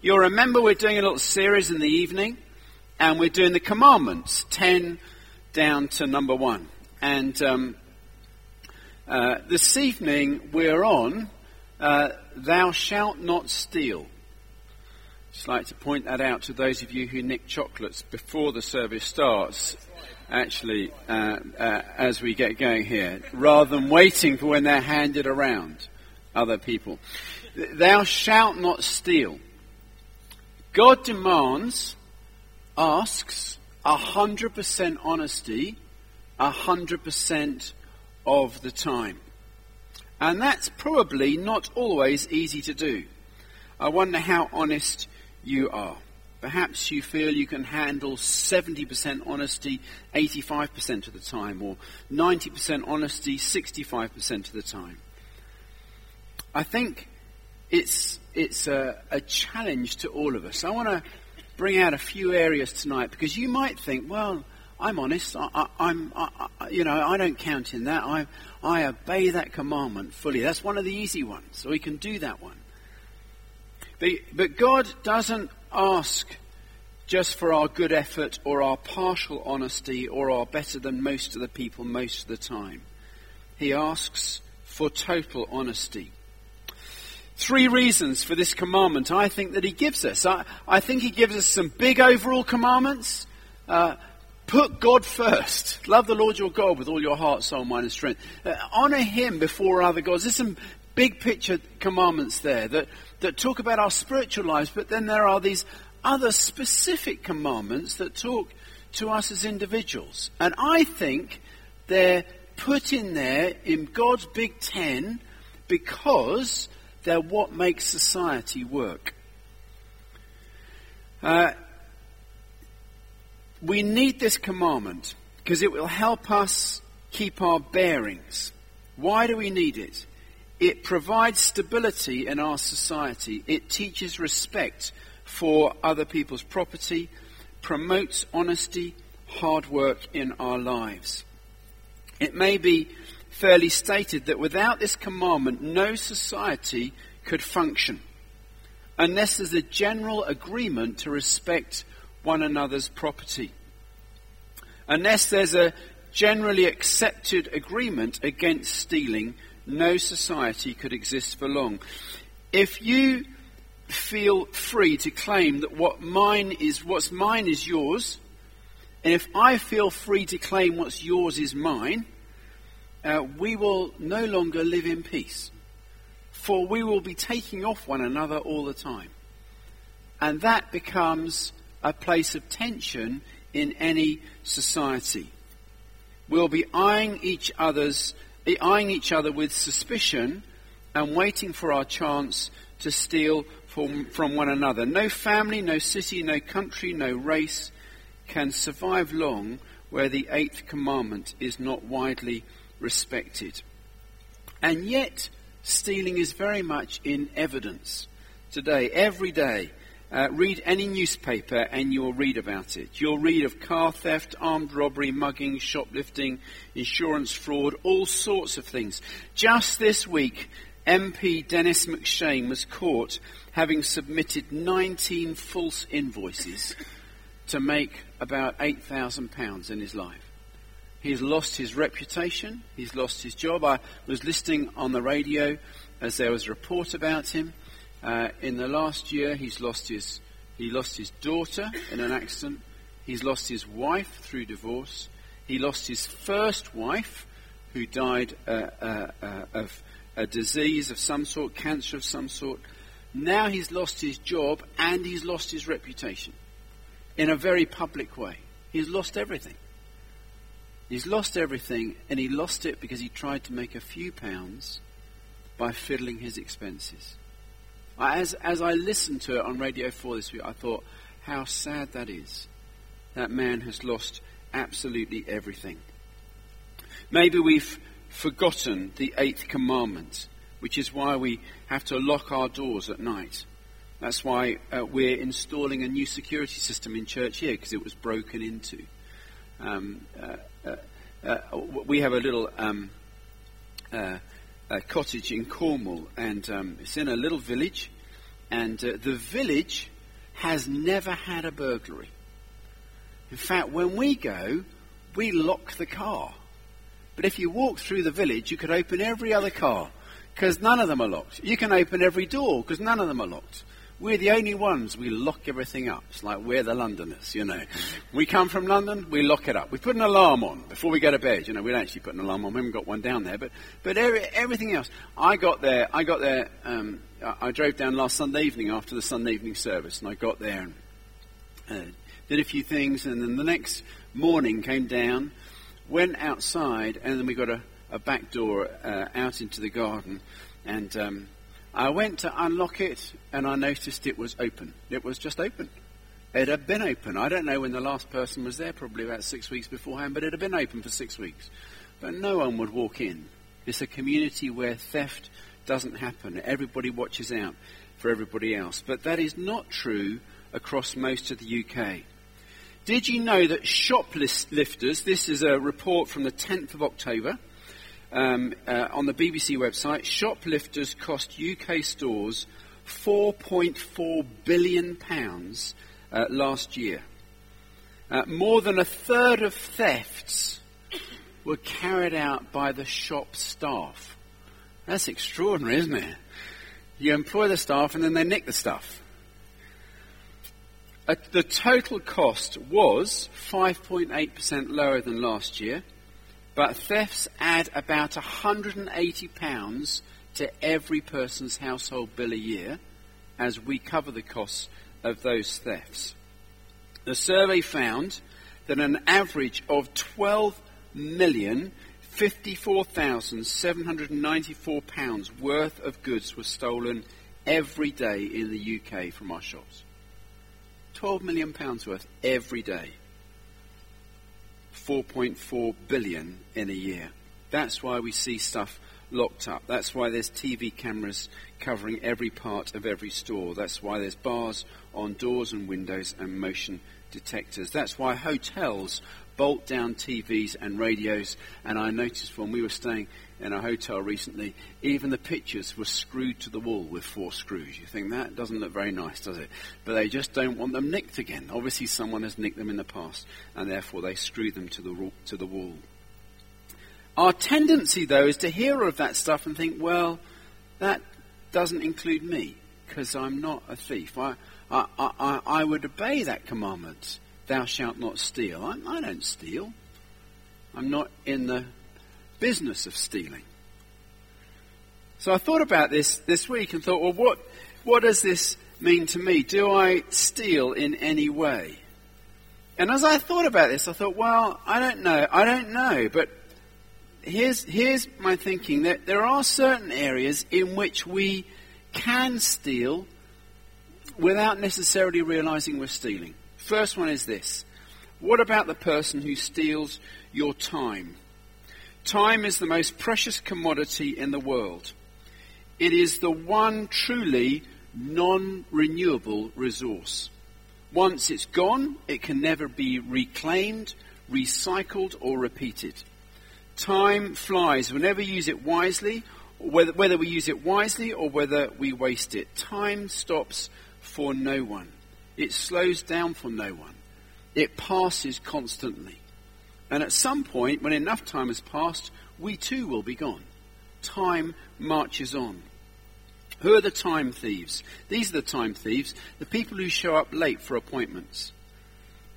you'll remember we're doing a little series in the evening, and we're doing the commandments, 10 down to number 1. And um, uh, this evening we're on uh, Thou shalt not steal. Just like to point that out to those of you who nick chocolates before the service starts actually, uh, uh, as we get going here, rather than waiting for when they're handed around other people. Thou shalt not steal. God demands, asks, 100% honesty, 100% of the time. And that's probably not always easy to do. I wonder how honest you are. Perhaps you feel you can handle 70% honesty 85% of the time, or 90% honesty 65% of the time. I think it's, it's a, a challenge to all of us. I want to bring out a few areas tonight because you might think, well, I'm honest. I, am you know, I don't count in that. I, I obey that commandment fully. That's one of the easy ones. So we can do that one. But, but God doesn't ask just for our good effort or our partial honesty or our better than most of the people most of the time. He asks for total honesty. Three reasons for this commandment I think that he gives us. I, I think he gives us some big overall commandments. Uh, put God first. Love the Lord your God with all your heart, soul, mind, and strength. Uh, honor him before other gods. There's some big picture commandments there that, that talk about our spiritual lives, but then there are these other specific commandments that talk to us as individuals. And I think they're put in there in God's Big Ten because they're what makes society work. Uh, we need this commandment because it will help us keep our bearings. Why do we need it? It provides stability in our society. It teaches respect for other people's property, promotes honesty, hard work in our lives. It may be fairly stated that without this commandment, no society could function unless there's a general agreement to respect one another's property. Unless there's a generally accepted agreement against stealing, no society could exist for long. If you feel free to claim that what mine is, what's mine is yours, and if I feel free to claim what's yours is mine, uh, we will no longer live in peace. For we will be taking off one another all the time. And that becomes a place of tension in any society. We'll be eyeing each other's eyeing each other with suspicion and waiting for our chance to steal from, from one another. No family, no city, no country, no race can survive long where the eighth commandment is not widely respected. And yet, stealing is very much in evidence today, every day. Uh, read any newspaper and you'll read about it. You'll read of car theft, armed robbery, mugging, shoplifting, insurance fraud, all sorts of things. Just this week, MP Denis MacShane was caught having submitted 19 false invoices to make about £8,000 in his life. He's lost his reputation, he's lost his job. I was listening on the radio as there was a report about him. Uh, in the last year, he's lost his, he lost his daughter in an accident. He's lost his wife through divorce. He lost his first wife, who died uh, uh, uh of a disease of some sort, cancer of some sort. Now he's lost his job and he's lost his reputation in a very public way. He's lost everything. He's lost everything, and he lost it because he tried to make a few pounds by fiddling his expenses. As, as I listened to it on Radio 4 this week, I thought, how sad that is. That man has lost absolutely everything. Maybe we've forgotten the eighth commandment, which is why we have to lock our doors at night. That's why uh, we're installing a new security system in church here, because it was broken into. Um, uh, we have a little um, uh, cottage in Cornwall, and um, it's in a little village, and uh, the village has never had a burglary. In fact, when we go, we lock the car. But if you walk through the village, you could open every other car because none of them are locked. You can open every door because none of them are locked. We're the only ones, we lock everything up. It's like we're the Londoners, you know. We come from London, we lock it up. We put an alarm on before we go to bed. You know, we don't actually put an alarm on. We haven't got one down there. But, but every, everything else. I got there, I got there, um, I, I, drove down last Sunday evening after the Sunday evening service, and I got there and uh, did a few things, and then the next morning came down, went outside, and then we got a, a back door uh, out into the garden. And um, I went to unlock it and I noticed it was open. It was just open. It had been open. I don't know when the last person was there, probably about six weeks beforehand, but it had been open for six weeks. But no one would walk in. It's a community where theft doesn't happen. Everybody watches out for everybody else. But that is not true across most of the UK. Did you know that shoplifters, this is a report from the 10th of October, um, uh, on the BBC website, shoplifters cost UK stores 4.4 billion pounds uh, last year. Uh, more than a third of thefts were carried out by the shop staff. That's extraordinary, isn't it? You employ the staff and then they nick the stuff. Uh, the total cost was 5.8% lower than last year. But thefts add about £180 to every person's household bill a year as we cover the costs of those thefts. The survey found that an average of 12 million 54,794 pounds worth of goods was stolen every day in the UK from our shops. 12 million pounds worth every day. 4.4 billion in a year. That's why we see stuff locked up. That's why there's TV cameras covering every part of every store. That's why there's bars on doors and windows and motion detectors. That's why hotels bolt down TVs and radios. And I noticed when we were staying in a hotel recently, even the pictures were screwed to the wall with four screws. You think that doesn't look very nice, does it? But they just don't want them nicked again. Obviously, someone has nicked them in the past, and therefore they screw them to the, to the wall. Our tendency, though, is to hear all of that stuff and think, well, that doesn't include me, because I'm not a thief. I, I, I, I would obey that commandment, thou shalt not steal. I, I don't steal. I'm not in the business of stealing. So I thought about this this week and thought, well, what, what does this mean to me? Do I steal in any way? And as I thought about this, I thought, well, I don't know. I don't know. But here's, here's my thinking that there are certain areas in which we can steal without necessarily realizing we're stealing. First one is this. What about the person who steals your time? Time is the most precious commodity in the world. It is the one truly non renewable resource. Once it's gone, it can never be reclaimed, recycled, or repeated. Time flies. We never use it wisely, whether, whether we use it wisely or whether we waste it. Time stops for no one. It slows down for no one. It passes constantly. And at some point, when enough time has passed, we too will be gone. Time marches on. Who are the time thieves? These are the time thieves, the people who show up late for appointments,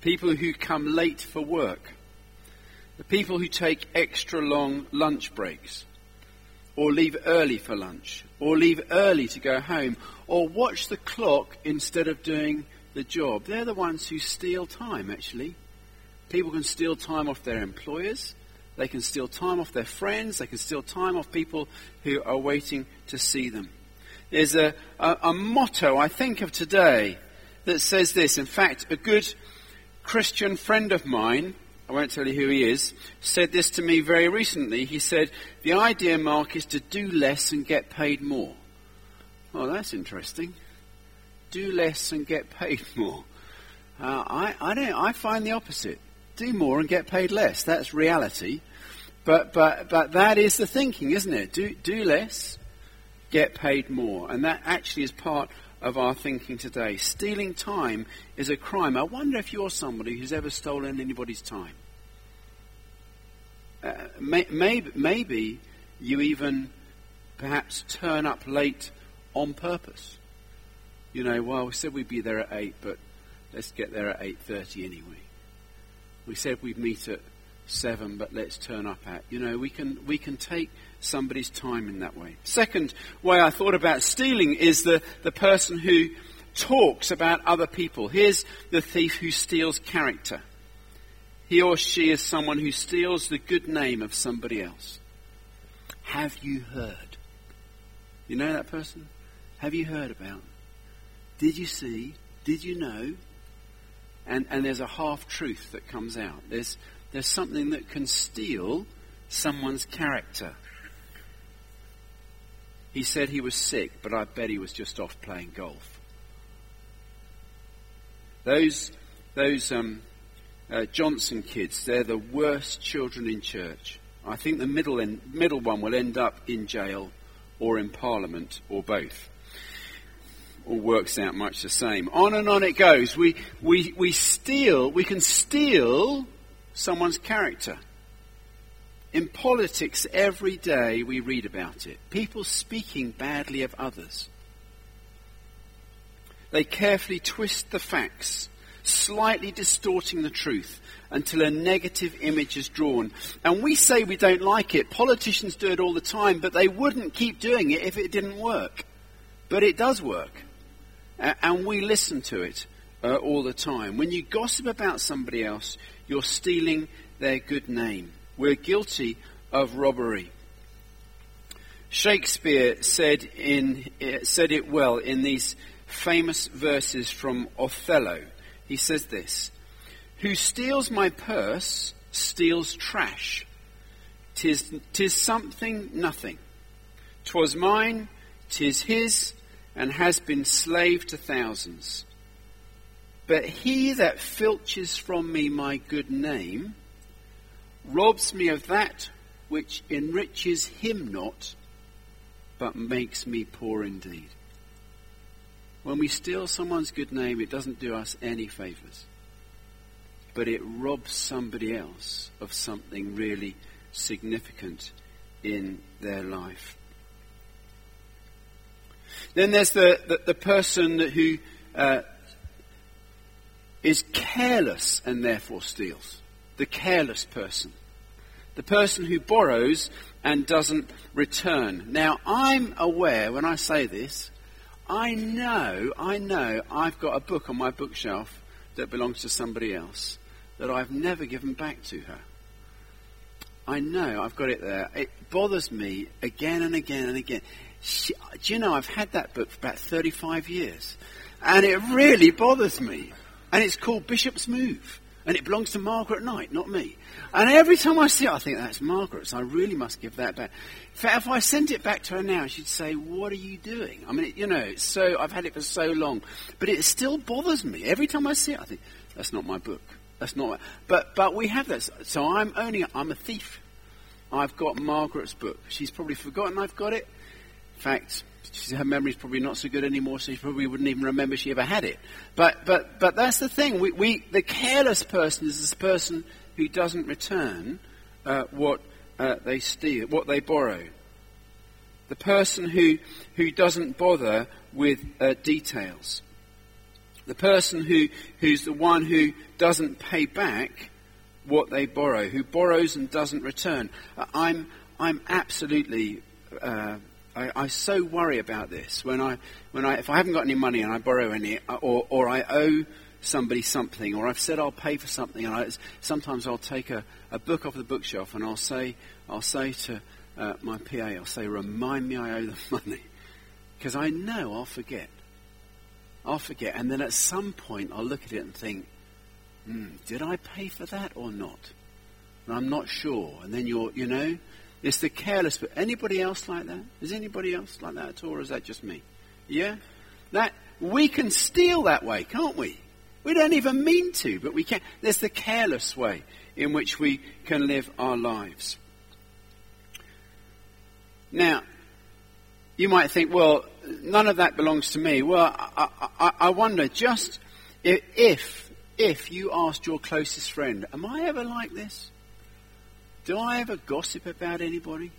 people who come late for work, the people who take extra long lunch breaks, or leave early for lunch, or leave early to go home, or watch the clock instead of doing the job. They're the ones who steal time, actually. People can steal time off their employers. They can steal time off their friends. They can steal time off people who are waiting to see them. There's a, a, a motto I think of today that says this. In fact, a good Christian friend of mine, I won't tell you who he is, said this to me very recently. He said, The idea, Mark, is to do less and get paid more. Oh, that's interesting. Do less and get paid more. Uh, I, I, don't, I find the opposite do more and get paid less. That's reality. But, but, but that is the thinking, isn't it? Do, do less, get paid more. And that actually is part of our thinking today. Stealing time is a crime. I wonder if you're somebody who's ever stolen anybody's time. Uh, may, maybe, maybe you even perhaps turn up late on purpose. You know, well, we said we'd be there at 8, but let's get there at 8.30 anyway. We said we'd meet at 7, but let's turn up at. You know, we can, we can take somebody's time in that way. Second way I thought about stealing is the, the person who talks about other people. Here's the thief who steals character. He or she is someone who steals the good name of somebody else. Have you heard? You know that person? Have you heard about? Did you see? Did you know? And, and there's a half truth that comes out. There's, there's something that can steal someone's character. He said he was sick, but I bet he was just off playing golf. Those, those um, uh, Johnson kids, they're the worst children in church. I think the middle, end, middle one will end up in jail or in Parliament or both. All works out much the same. On and on it goes. We, we, we steal, we can steal someone's character. In politics, every day we read about it. People speaking badly of others. They carefully twist the facts, slightly distorting the truth until a negative image is drawn. And we say we don't like it. Politicians do it all the time, but they wouldn't keep doing it if it didn't work. But it does work. And we listen to it uh, all the time. When you gossip about somebody else, you're stealing their good name. We're guilty of robbery. Shakespeare said, in, uh, said it well in these famous verses from Othello. He says this Who steals my purse steals trash. Tis, tis something nothing. Twas mine, tis his, and has been slave to thousands. But he that filches from me my good name, robs me of that which enriches him not, but makes me poor indeed. When we steal someone's good name, it doesn't do us any favors, but it robs somebody else of something really significant in their life. Then there's the, the, the person who uh, is careless and therefore steals the careless person, the person who borrows and doesn't return. Now, I'm aware when I say this, I know, I know I've got a book on my bookshelf that belongs to somebody else that I've never given back to her. I know I've got it there. It bothers me again and again and again. Do you know, I've had that book for about 35 years. And it really bothers me. And it's called Bishop's Move and it belongs to Margaret Knight, not me. And every time I see it, I think that's Margaret's. I really must give that back. In fact, if I sent it back to her now, she'd say, "What are you doing?" I mean, you know, so I've had it for so long, but it still bothers me every time I see it. I think that's not my book. That's not. But but we have this. So I'm owning. I'm a thief. I've got Margaret's book. She's probably forgotten I've got it. In fact, her memory's probably not so good anymore, so she probably wouldn't even remember she ever had it. But, but, but that's the thing. We, we, the careless person is this person who doesn't return uh, what uh, they steal, what they borrow. The person who, who doesn't bother with uh, details. The person who, who's the one who doesn't pay back what they borrow, who borrows and doesn't return. I'm, I'm absolutely uh, I, I, so worry about this when I, when I, if I haven't got any money and I borrow any, uh, or, or I owe somebody something, or I've said I'll pay for something, and I, sometimes I'll take a, a book off the bookshelf and I'll say, I'll say to uh, my PA, I'll say, remind me I owe the money, because I know I'll forget. I'll forget, and then at some point I'll look at it and think, hmm, did I pay for that or not? And I'm not sure. And then you're, you know, it's the careless. But anybody else like that? Is anybody else like that at all, or is that just me? Yeah, that we can steal that way, can't we? We don't even mean to, but we can. There's the careless way in which we can live our lives. Now, you might think, well, none of that belongs to me. Well, I, I, I wonder just if, if you asked your closest friend, am I ever like this? Do I ever gossip about anybody?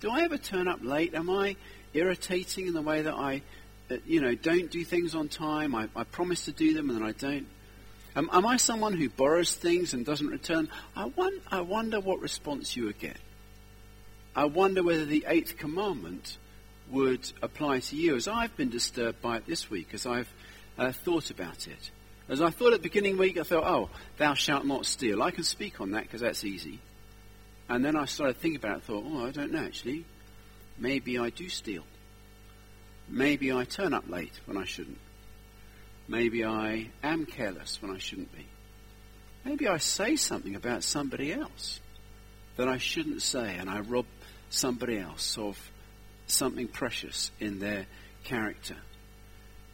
Do I ever turn up late? Am I irritating in the way that I, uh, you know, don't do things on time? I, I promise to do them and then I don't. Am, am, I someone who borrows things and doesn't return? I, I wonder what response you would get. I wonder whether the eighth commandment would apply to you, as I've been disturbed by it this week, as I've uh, thought about it. As I thought at the beginning week, I thought, oh, thou shalt not steal. I can speak on that because that's easy. And then I started thinking about it, thought, oh, I don't know actually. Maybe I do steal. Maybe I turn up late when I shouldn't. Maybe I am careless when I shouldn't be. Maybe I say something about somebody else that I shouldn't say and I rob somebody else of something precious in their character.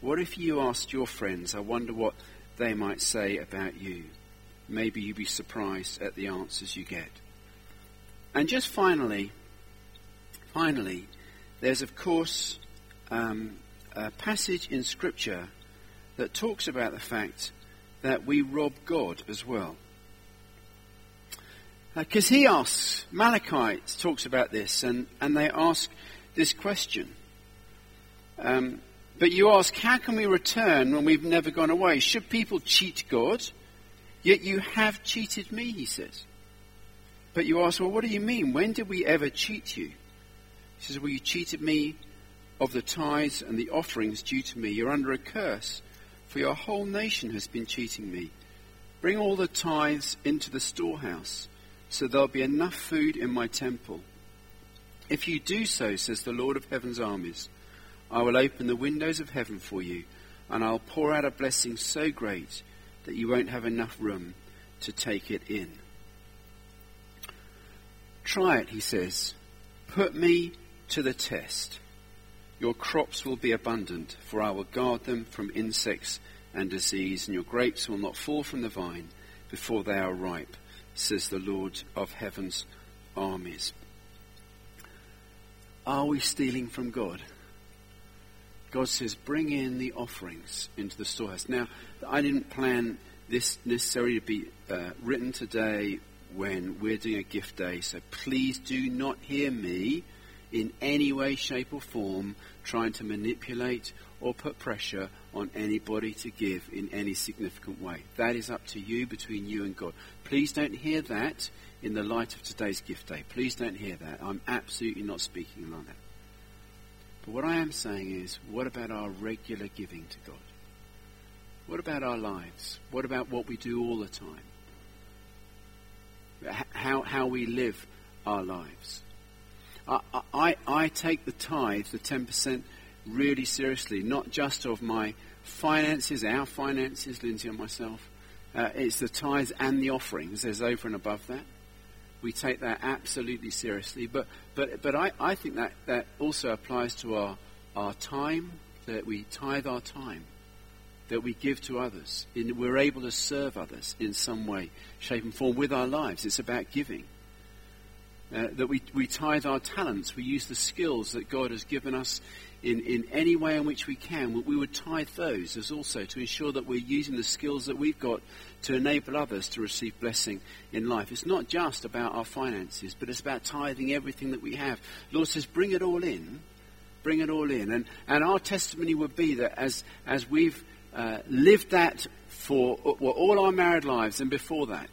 What if you asked your friends, I wonder what they might say about you? Maybe you'd be surprised at the answers you get. And just finally, finally, there's of course um, a passage in Scripture that talks about the fact that we rob God as well. Because uh, he asks, Malachi talks about this, and, and they ask this question. Um, but you ask, how can we return when we've never gone away? Should people cheat God? Yet you have cheated me, he says. But you ask, well, what do you mean? When did we ever cheat you? He says, well, you cheated me of the tithes and the offerings due to me. You're under a curse, for your whole nation has been cheating me. Bring all the tithes into the storehouse, so there'll be enough food in my temple. If you do so, says the Lord of heaven's armies, I will open the windows of heaven for you, and I'll pour out a blessing so great that you won't have enough room to take it in. Try it, he says. Put me to the test. Your crops will be abundant, for I will guard them from insects and disease, and your grapes will not fall from the vine before they are ripe, says the Lord of heaven's armies. Are we stealing from God? God says, bring in the offerings into the storehouse. Now, I didn't plan this necessarily to be uh, written today when we're doing a gift day. So please do not hear me in any way, shape, or form trying to manipulate or put pressure on anybody to give in any significant way. That is up to you, between you and God. Please don't hear that in the light of today's gift day. Please don't hear that. I'm absolutely not speaking like that. But what I am saying is, what about our regular giving to God? What about our lives? What about what we do all the time? How, how we live our lives. I, I, I take the tithe, the 10%, really seriously, not just of my finances, our finances, Lindsay and myself. Uh, it's the tithes and the offerings. There's over and above that. We take that absolutely seriously. But, but, but I, I think that, that also applies to our, our time, that we tithe our time that we give to others. In, we're able to serve others in some way, shape, and form with our lives. It's about giving. Uh, that we, we tithe our talents, we use the skills that God has given us in, in any way in which we can. We, would tithe those as also to ensure that we're using the skills that we've got to enable others to receive blessing in life. It's not just about our finances, but it's about tithing everything that we have. Lord says, bring it all in. Bring it all in. And, and our testimony would be that as, as we've uh, lived that for well, all our married lives and before that,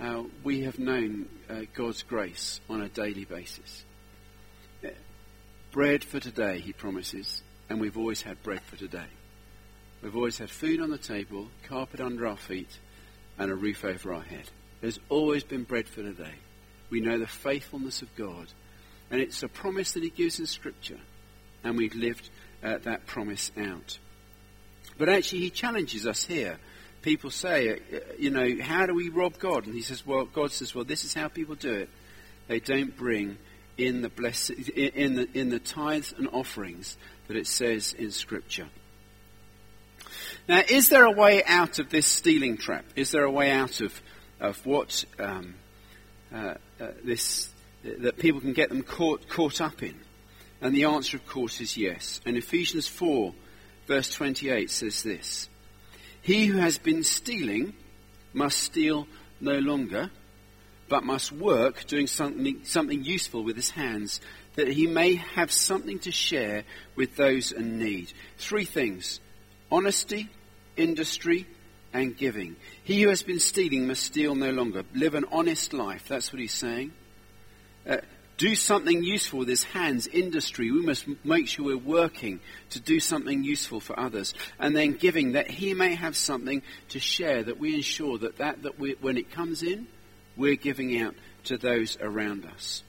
uh, we have known uh, God's grace on a daily basis. Uh, bread for today, he promises, and we've always had bread for today. We've always had food on the table, carpet under our feet, and a roof over our head. There's always been bread for today. We know the faithfulness of God, and it's a promise that He gives in Scripture, and we've lived uh, that promise out. But actually, he challenges us here. People say, uh, you know, how do we rob God? And he says, well, God says, well, this is how people do it. They don't bring in the bless- in the in the tithes and offerings that it says in Scripture. Now, is there a way out of this stealing trap? Is there a way out of of what um, uh, uh, this that people can get them caught caught up in? And the answer, of course, is yes. And Ephesians 4, verse 28 says this He who has been stealing must steal no longer, but must work doing something, something useful with his hands, that he may have something to share with those in need. Three things honesty, industry, and giving. He who has been stealing must steal no longer. Live an honest life. That's what he's saying. Uh, do something useful with his hands, industry. We must make sure we're working to do something useful for others. And then giving, that he may have something to share, that we ensure that, that, that we, when it comes in, we're giving out to those around us.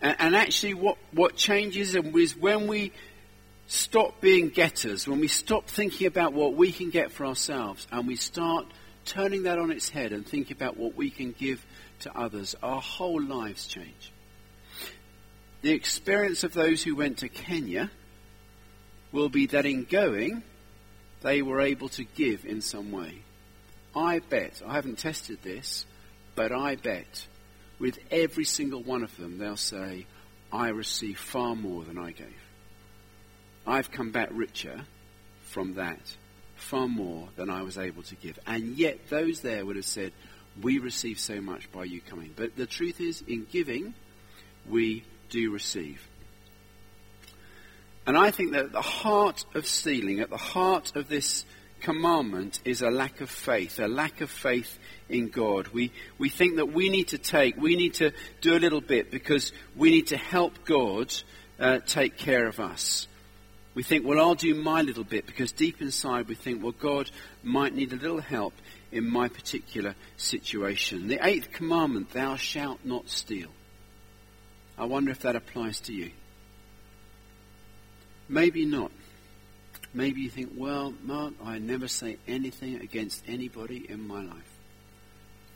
And, and actually, what, what changes is when we stop being getters, when we stop thinking about what we can get for ourselves, and we start turning that on its head and think about what we can give to others, our whole lives change. The experience of those who went to Kenya will be that in going, they were able to give in some way. I bet, I haven't tested this, but I bet with every single one of them, they'll say, I received far more than I gave. I've come back richer from that, far more than I was able to give. And yet, those there would have said, We received so much by you coming. But the truth is, in giving, we do receive. And I think that at the heart of stealing, at the heart of this commandment, is a lack of faith, a lack of faith in God. We, we think that we need to take, we need to do a little bit because we need to help God uh, take care of us. We think, well, I'll do my little bit because deep inside we think, well, God might need a little help in my particular situation. The eighth commandment, thou shalt not steal. I wonder if that applies to you. Maybe not. Maybe you think, well, Mark, I never say anything against anybody in my life.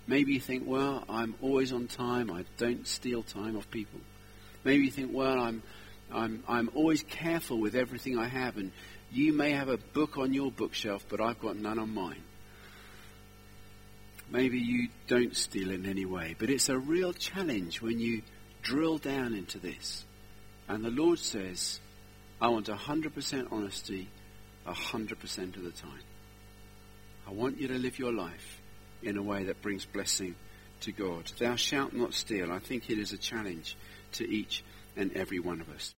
Maybe you think, well, I'm always on time. I don't steal time off people. Maybe you think, well, I'm, I'm, I'm always careful with everything I have. And you may have a book on your bookshelf, but I've got none on mine. Maybe you don't steal in any way. But it's a real challenge when you drill down into this. And the Lord says, I want 100% honesty 100% of the time. I want you to live your life in a way that brings blessing to God. Thou shalt not steal. I think it is a challenge to each and every one of us.